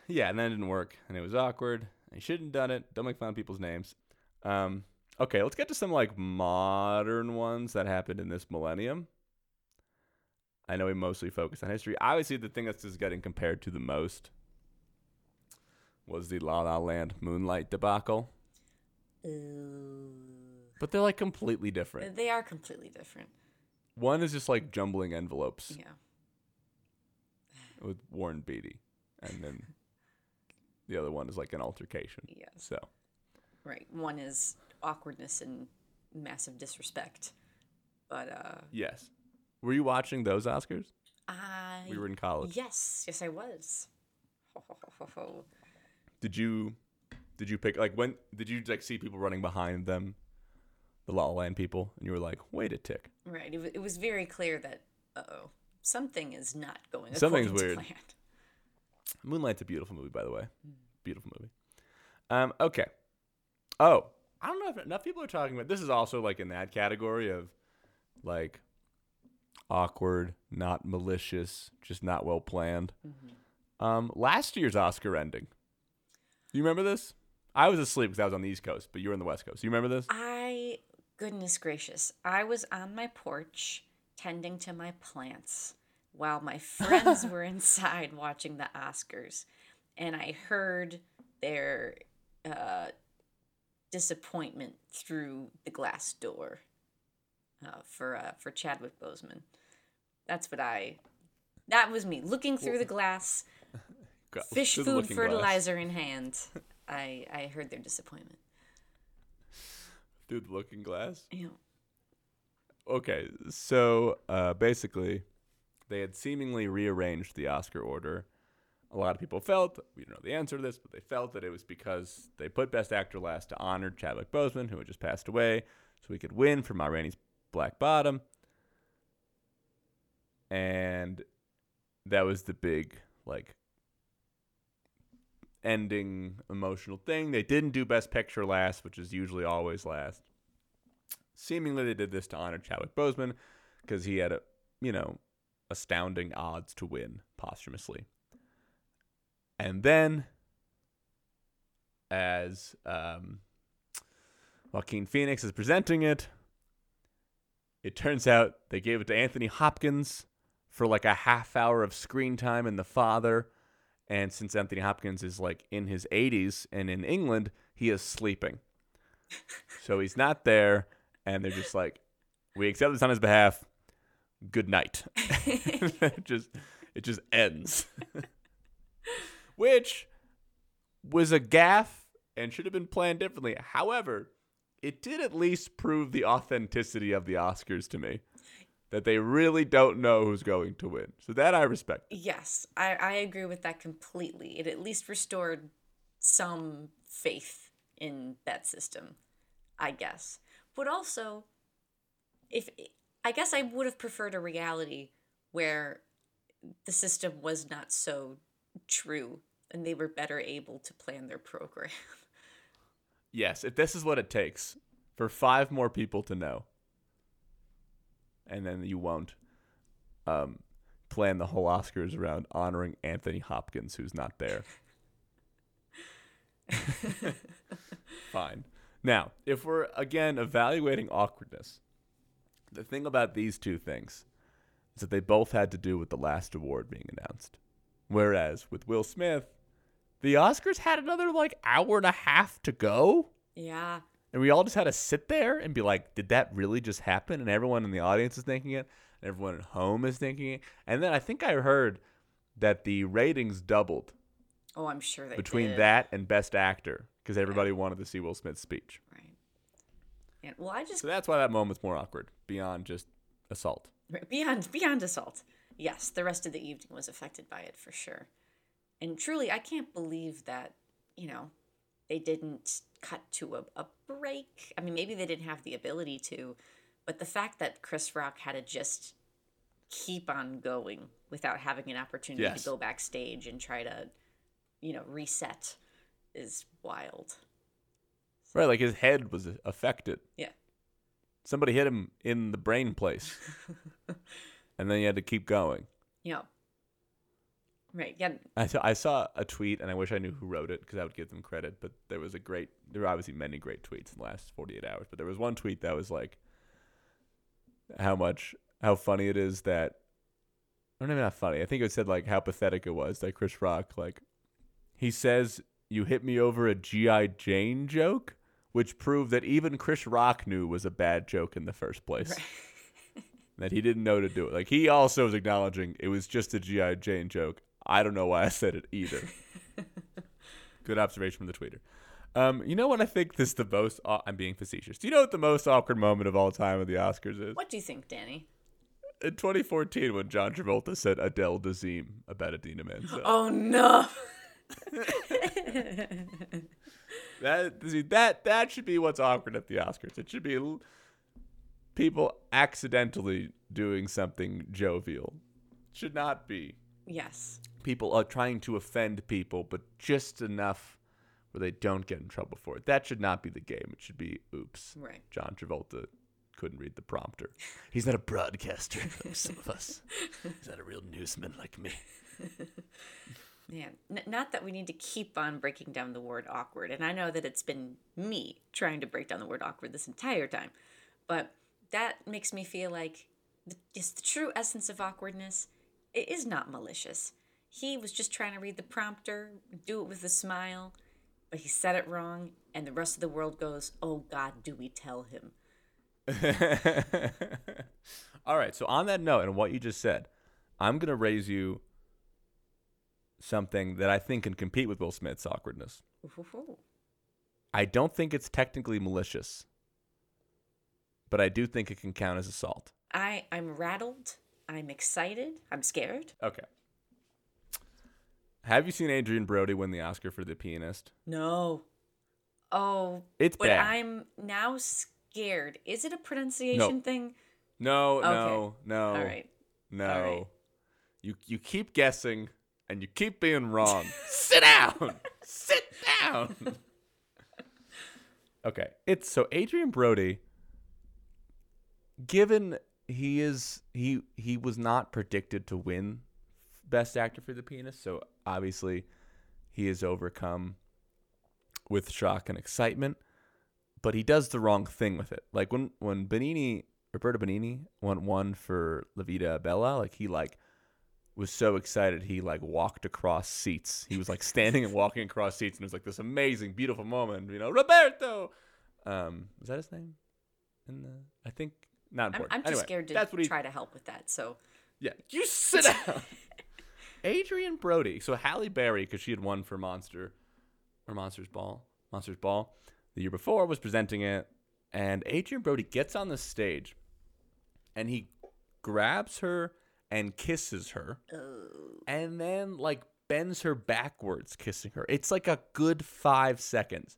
Yeah, and then it didn't work, and it was awkward. And you shouldn't have done it. Don't make fun of people's names. Um, okay, let's get to some like modern ones that happened in this millennium. I know we mostly focus on history. Obviously, the thing that's just getting compared to the most was the La La Land Moonlight debacle. But they're like completely different. They are completely different. One is just like jumbling envelopes Yeah. with Warren Beatty, and then the other one is like an altercation. Yes. So Right. One is awkwardness and massive disrespect. But uh yes, were you watching those Oscars? I We were in college. Yes, yes I was. Did you did you pick like when did you like see people running behind them, the La La Land people, and you were like, wait a tick, right. It, wa- it was very clear that uh oh, something is not going Something's weird. to plan. Moonlight's a beautiful movie, by the way, beautiful movie. Um, okay. Oh, I don't know if enough people are talking about. This is also like in that category of like awkward, not malicious, just not well planned. Um, last year's Oscar ending. You remember this? I was asleep because I was on the East Coast, but you were on the West Coast. You remember this? I goodness gracious. I was on my porch tending to my plants while my friends were inside watching the Oscars and I heard their uh, disappointment through the glass door uh, for uh, for Chadwick Boseman. That's what I that was me looking through the glass, fish food looking glass. fertilizer in hand. I I heard their disappointment. through the looking glass. Yeah. Okay, so uh, basically, they had seemingly rearranged the Oscar order a lot of people felt, we don't know the answer to this, but they felt that it was because they put Best Actor last to honor Chadwick Boseman, who had just passed away, so he could win for Ma Rainey's Black Bottom. And that was the big, like, ending emotional thing. They didn't do Best Picture last, which is usually always last. Seemingly, they did this to honor Chadwick Boseman because he had a, you know, astounding odds to win posthumously. And then, as um, Joaquin Phoenix is presenting it, it turns out they gave it to Anthony Hopkins for like a half hour of screen time in The Father. And since Anthony Hopkins is like in his 80s and in England, he is sleeping. so he's not there. And they're just like, we accept this on his behalf. Good night. it just it just ends. Which was a gaffe and should have been planned differently. However, it did at least prove the authenticity of the Oscars to me. That they really don't know who's going to win. So that I respect. Yes, I, I agree with that completely. It at least restored some faith in that system, I guess. But also, if I guess I would have preferred a reality where the system was not so true and they were better able to plan their program. Yes, if this is what it takes for five more people to know, and then you won't um, plan the whole Oscars around honoring Anthony Hopkins, who's not there. Fine. Now, if we're again evaluating awkwardness, the thing about these two things is that they both had to do with the last award being announced. Whereas with Will Smith, the Oscars had another like hour and a half to go. Yeah. And we all just had to sit there and be like, did that really just happen? And everyone in the audience is thinking it, and everyone at home is thinking it. And then I think I heard that the ratings doubled Oh, I'm sure they between did. that and Best Actor because everybody wanted to see Will Smith's speech. Right. And well, I just So that's why that moment's more awkward beyond just assault. Beyond beyond assault. Yes, the rest of the evening was affected by it for sure. And truly, I can't believe that you know they didn't cut to a, a break. I mean, maybe they didn't have the ability to, but the fact that Chris Rock had to just keep on going without having an opportunity Yes. to go backstage and try to, you know, reset is wild. Right, like his head was affected. Yeah. Somebody hit him in the brain place. and then he had to keep going. Know. Right. Yeah. I saw, I saw a tweet, and I wish I knew who wrote it because I would give them credit. But there was a great, there were obviously many great tweets in the last 48 hours. But there was one tweet that was like, how much, how funny it is that, or maybe not funny. I think it said like how pathetic it was that Chris Rock, like, he says, you hit me over a G.I. Jane joke, which proved that even Chris Rock knew was a bad joke in the first place. that he didn't know to do it. Like he also was acknowledging it was just a GI Jane joke. I don't know why I said it either. Good observation from the tweeter. Um, you know what I think this the most? aw- I'm being facetious. Do you know what the most awkward moment of all time of the Oscars is? What do you think, Danny? In 2014, when John Travolta said Adele Dazeem about Idina Menzel. Oh no. That see, that that should be what's awkward at the Oscars. It should be l- people accidentally doing something jovial. Should not be yes. People are trying to offend people, but just enough where they don't get in trouble for it. That should not be the game. It should be oops. Right. John Travolta couldn't read the prompter. He's not a broadcaster like some of us. He's not a real newsman like me. Yeah, N- not that we need to keep on breaking down the word awkward. And I know that it's been me trying to break down the word awkward this entire time. But that makes me feel like the, just the true essence of awkwardness it is not malicious. He was just trying to read the prompter, do it with a smile, but he said it wrong, and the rest of the world goes, Oh God, do we tell him? All right. So on that note, and what you just said, I'm gonna raise you something that I think can compete with Will Smith's awkwardness. Ooh-hoo-hoo. I don't think it's technically malicious, but I do think it can count as assault. I, I'm rattled. I'm excited. I'm scared. Okay. Have you seen Adrien Brody win the Oscar for The Pianist? No. Oh, It's but bad. I'm now scared. Is it a pronunciation thing? No, no, no, All right. no. All right. You you keep guessing and you keep being wrong. Sit down. Sit down. okay. It's so Adrien Brody given he is he he was not predicted to win best actor for the pianist, so obviously he is overcome with shock and excitement, but he does the wrong thing with it. Like when when Benigni Roberto Benigni won one for La Vida Bella, like he like was so excited he like walked across seats. He was like standing and walking across seats, and it was like this amazing, beautiful moment. You know, Roberto. Um, was that his name? In the, I think not I'm, important. I'm too Anyway, scared to that's what he, try to help with that. So, yeah, you sit down. Adrien Brody. So Halle Berry, because she had won for Monster or Monsters Ball, Monsters Ball, the year before, was presenting it, and Adrien Brody gets on the stage, and he grabs her and kisses her, oh. and then like bends her backwards, kissing her. It's like a good five seconds,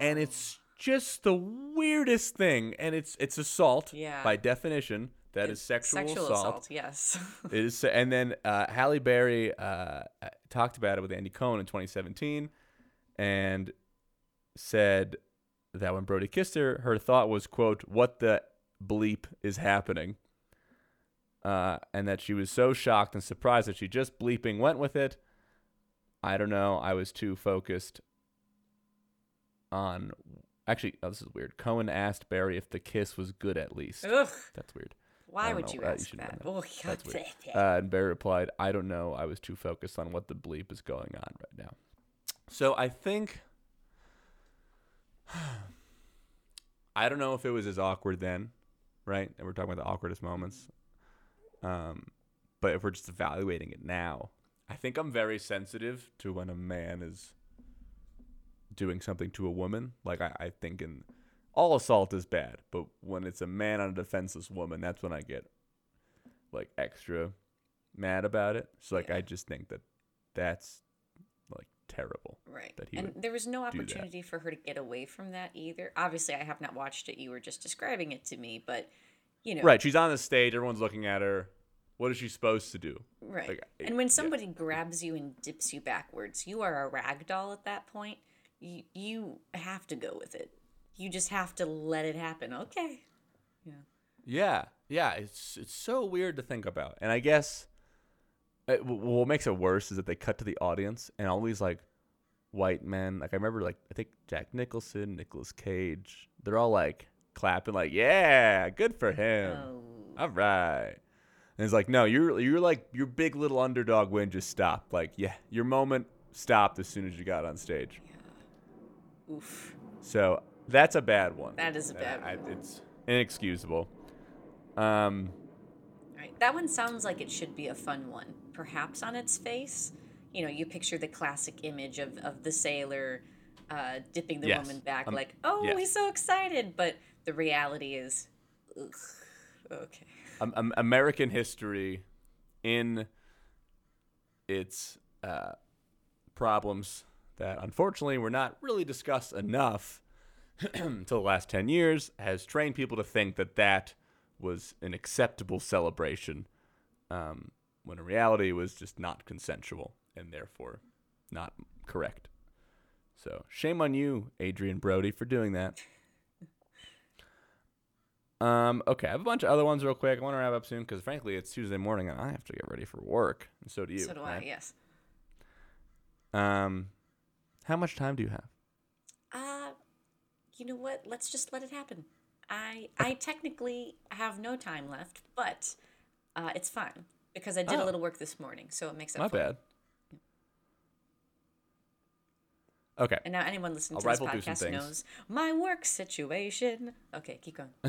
and it's oh. just the weirdest thing, and it's it's assault Yeah. by definition. That is it's sexual, sexual assault. assault. Yes. It is, and then uh, Halle Berry uh, talked about it with Andy Cohen in 2017, and said that when Brody kissed her, her thought was, "quote What the bleep is happening?" Uh, and that she was so shocked and surprised that she just bleeping went with it. I don't know. I was too focused on. Actually, oh, this is weird. Cohen asked Berry if the kiss was good at least. Ugh. That's weird. Why would know. you Uh, ask shouldn't that? Oh, That's weird. Uh, and Berry replied, I don't know. I was too focused on what the bleep is going on right now. So I think. I don't know if it was as awkward then, right? And we're talking about the awkwardest moments. Um, but if we're just evaluating it now, I think I'm very sensitive to when a man is doing something to a woman. Like, I, I think in all assault is bad, but when it's a man on a defenseless woman, that's when I get like extra mad about it. So like Yeah. I just think that that's like terrible. Right. that he and there was no opportunity for her to get away from that either. Obviously, I have not watched it. You were just describing it to me, but you know, Right, she's on the stage, everyone's looking at her. What is she supposed to do? right. Like, and when yeah. somebody grabs you and dips you backwards, you are a rag doll at that point. You you have to go with it. You just have to let it happen. Okay. Yeah. Yeah, yeah, it's it's so weird to think about. And I guess uh, it, what makes it worse is that they cut to the audience and all these like white men. Like I remember, like I think Jack Nicholson, Nicolas Cage. They're all like clapping, like "Yeah, good for him." Oh. All right. And it's like, no, you're you're like your big little underdog win just stopped. Like, yeah, your moment stopped as soon as you got on stage. Oof. So that's a bad one. That is a bad I- It's inexcusable. Um, All right. That one sounds like it should be a fun one. Perhaps on its face, you know, you picture the classic image of, of the sailor uh, dipping the Yes. woman back, Um, like, oh, yes. he's so excited. But the reality is, ugh, okay. um, um, American history in its uh, problems that unfortunately were not really discussed enough until the last 10 years has trained people to think that that was an acceptable celebration um, when in reality it was just not consensual and therefore not correct. So shame on you, Adrien Brody, for doing that. Um, okay, I have a bunch of other ones real quick. I want to wrap up soon because frankly, it's Tuesday morning and I have to get ready for work. And so do you. so do I, yes. Um, how much time do you have? You know what? Let's just let it happen. I I technically have no time left, but uh, it's fine because I did Oh. a little work this morning, so it makes up My for it. bad. Okay. And now anyone listening I'll to this rifle through some podcast knows my work situation. Okay, keep going.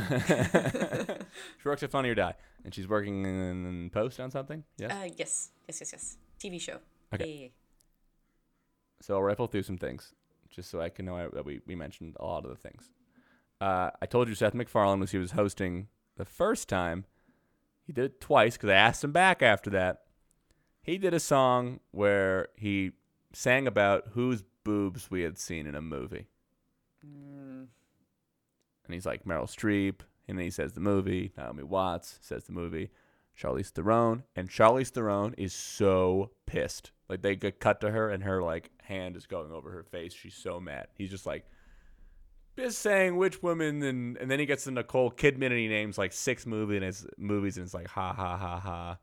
she works at Funny or Die, and she's working in post on something. Yes. Uh, yes, yes, yes, yes. TV show. Okay. So I'll rifle through some things, just so I can know that we, we mentioned a lot of the things. Uh, I told you Seth MacFarlane was he was hosting the first time. He did it twice because I asked him back after that. he did a song where he sang about whose boobs we had seen in a movie. Mm, And he's like Meryl Streep, and then he says the movie. Naomi Watts says the movie. Charlize Theron, and Charlize Theron is so pissed. Like they get cut to her, and her like hand is going over her face. She's so mad. He's just like, just saying which woman, and and then he gets to Nicole Kidman, and he names like six movie and his movies, and it's like ha ha ha ha.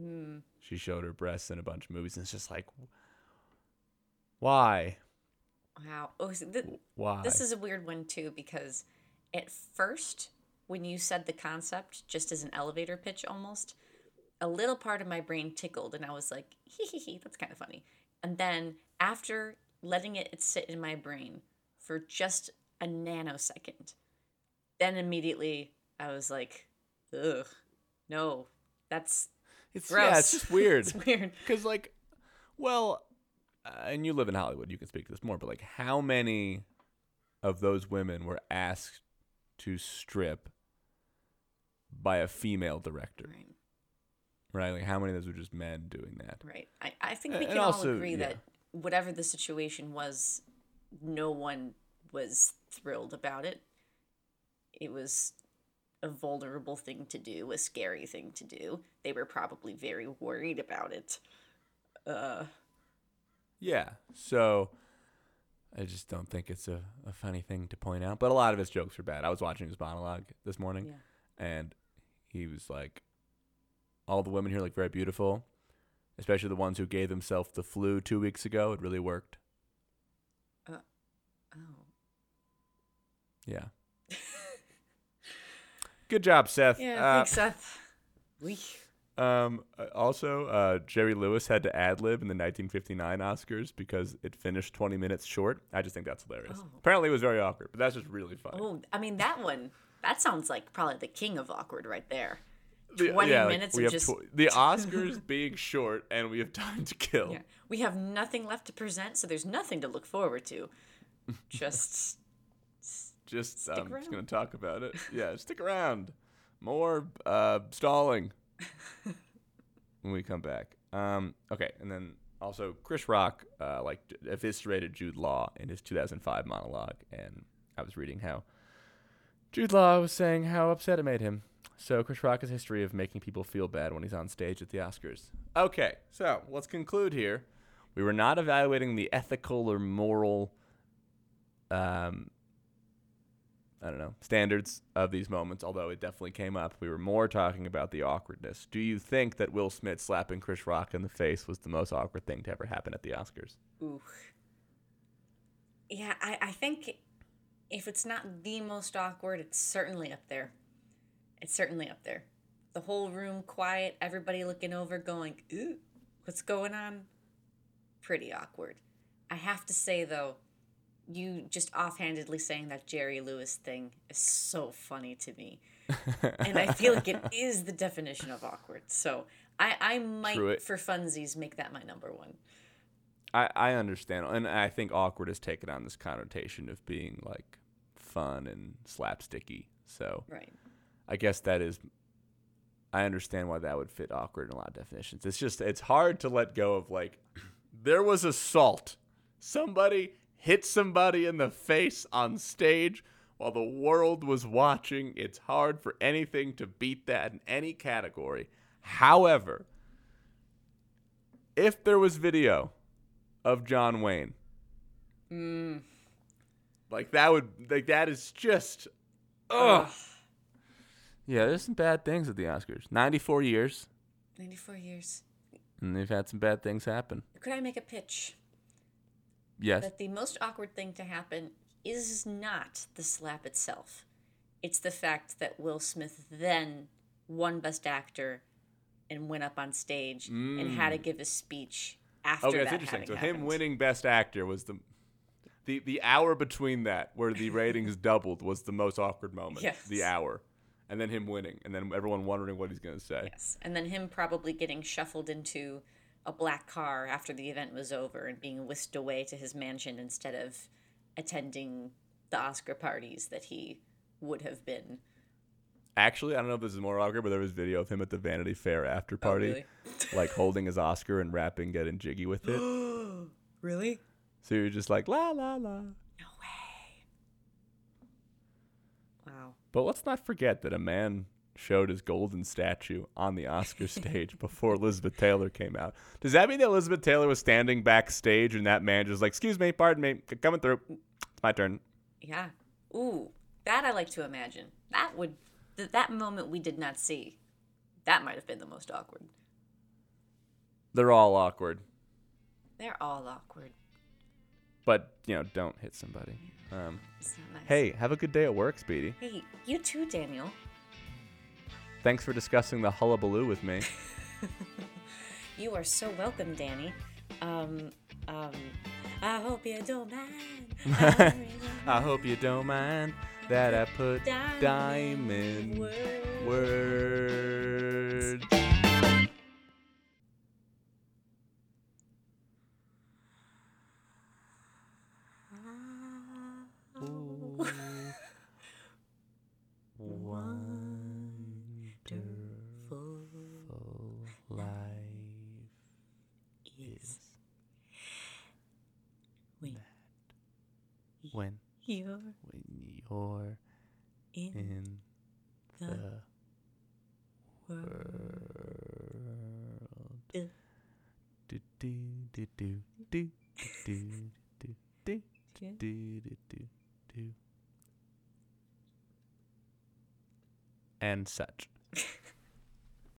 mm. She showed her breasts in a bunch of movies, and it's just like, why, Wow. Oh, so th- why? this is a weird one too because at first, when you said the concept, just as an elevator pitch almost, a little part of my brain tickled, and I was like, hee hee hee, that's kind of funny. And then after letting it sit in my brain for just a nanosecond, then immediately I was like, ugh, no, that's it's gross. yeah, it's just weird. it's weird. Because, like, well, uh, and you live in Hollywood, you can speak to this more, but, like, how many of those women were asked to strip by a female director? Right. Right? Like, how many of those were just men doing that? Right. I, I think we and can all also, agree yeah. that whatever the situation was, no one was thrilled about it. It was a vulnerable thing to do, a scary thing to do. They were probably very worried about it. Uh, Yeah. So, I just don't think it's a, a funny thing to point out. But a lot of his jokes are bad. I was watching his monologue this morning, yeah. and he was like, all the women here look very beautiful, especially the ones who gave themselves the flu two weeks ago. It really worked. Oh. Yeah. Good job, Seth. Yeah, Uh, thanks, Seth. We. um, uh, also, uh, Jerry Lewis had to ad lib in the 1959 Oscars because it finished 20 minutes short. I just think that's hilarious. Oh. Apparently, it was very awkward, but that's just really funny. Oh, I mean, that one, that sounds like probably the king of awkward right there. The- 20 like, minutes we of have just- tw- the Oscars being short, and we have time to kill. Yeah. We have nothing left to present, so there's nothing to look forward to. Just. Just um, just gonna talk about it. Yeah, stick around. More uh, stalling when we come back. Um, okay, and then also Chris Rock uh, like eviscerated Jude Law in his 2005 monologue, and I was reading how Jude Law was saying how upset it made him. So Chris Rock has a history of making people feel bad when he's on stage at the Oscars. Okay, so let's conclude here. We were not evaluating the ethical or moral um, I don't know, standards of these moments, although it definitely came up. We were more talking about the awkwardness. Do you think that Will Smith slapping Chris Rock in the face was the most awkward thing to ever happen at the Oscars? Ooh. Yeah, I, I think if it's not the most awkward, it's certainly up there. It's certainly up there. The whole room quiet, everybody looking over, going, Ooh, what's going on? Pretty awkward. I have to say, though, you just offhandedly saying that Jerry Lewis thing is so funny to me. and I feel like it is the definition of awkward. So I, I might, for funsies, make that my number one. I, I understand, and I think awkward has taken on this connotation of being like fun and slapsticky. So Right. I guess that is. I understand why that would fit awkward in a lot of definitions. It's just it's hard to let go of like there was assault. Somebody hit somebody in the face on stage while the world was watching. It's hard for anything to beat that in any category. However, if there was video of John Wayne, Mm. like that would like that is just ugh. Yeah, there's some bad things at the Oscars. 94 years, 94 years. and they've had some bad things happen. Could I make a pitch Yes. that the most awkward thing to happen is not the slap itself? It's the fact that Will Smith then won Best Actor and went up on stage and had to mm. give a speech after that. Okay, that's that interesting. So having him winning Best Actor was the the the hour between that where the ratings doubled was the most awkward moment. Yes. The hour, and then him winning, and then everyone wondering what he's gonna say. Yes. And then him probably getting shuffled into a black car after the event was over and being whisked away to his mansion instead of attending the Oscar parties that he would have been. Actually, I don't know if this is more awkward, but there was video of him at the Vanity Fair after Oh, party, really? like holding his Oscar and rapping, getting jiggy with it. really? So you're just like la la la. No way. Wow. But let's not forget that a man showed his golden statue on the Oscar stage before Elizabeth Taylor came out. Does that mean that Elizabeth Taylor was standing backstage and that man just like, excuse me, pardon me, coming through. It's my turn. Yeah. Ooh, that I like to imagine. That would th- that moment we did not see. That might have been the most awkward. They're all awkward. They're all awkward. But, you know, don't hit somebody. Um, nice. hey, have a good day at work, Speedy. Hey, you too, Daniel. Thanks for discussing the hullabaloo with me. You are so welcome, Danny. Um, um, I hope you don't mind. I really I hope you don't mind that I put diamond words. You're when you're in in the the world. world. Do do do do do do do do do do do do do and such.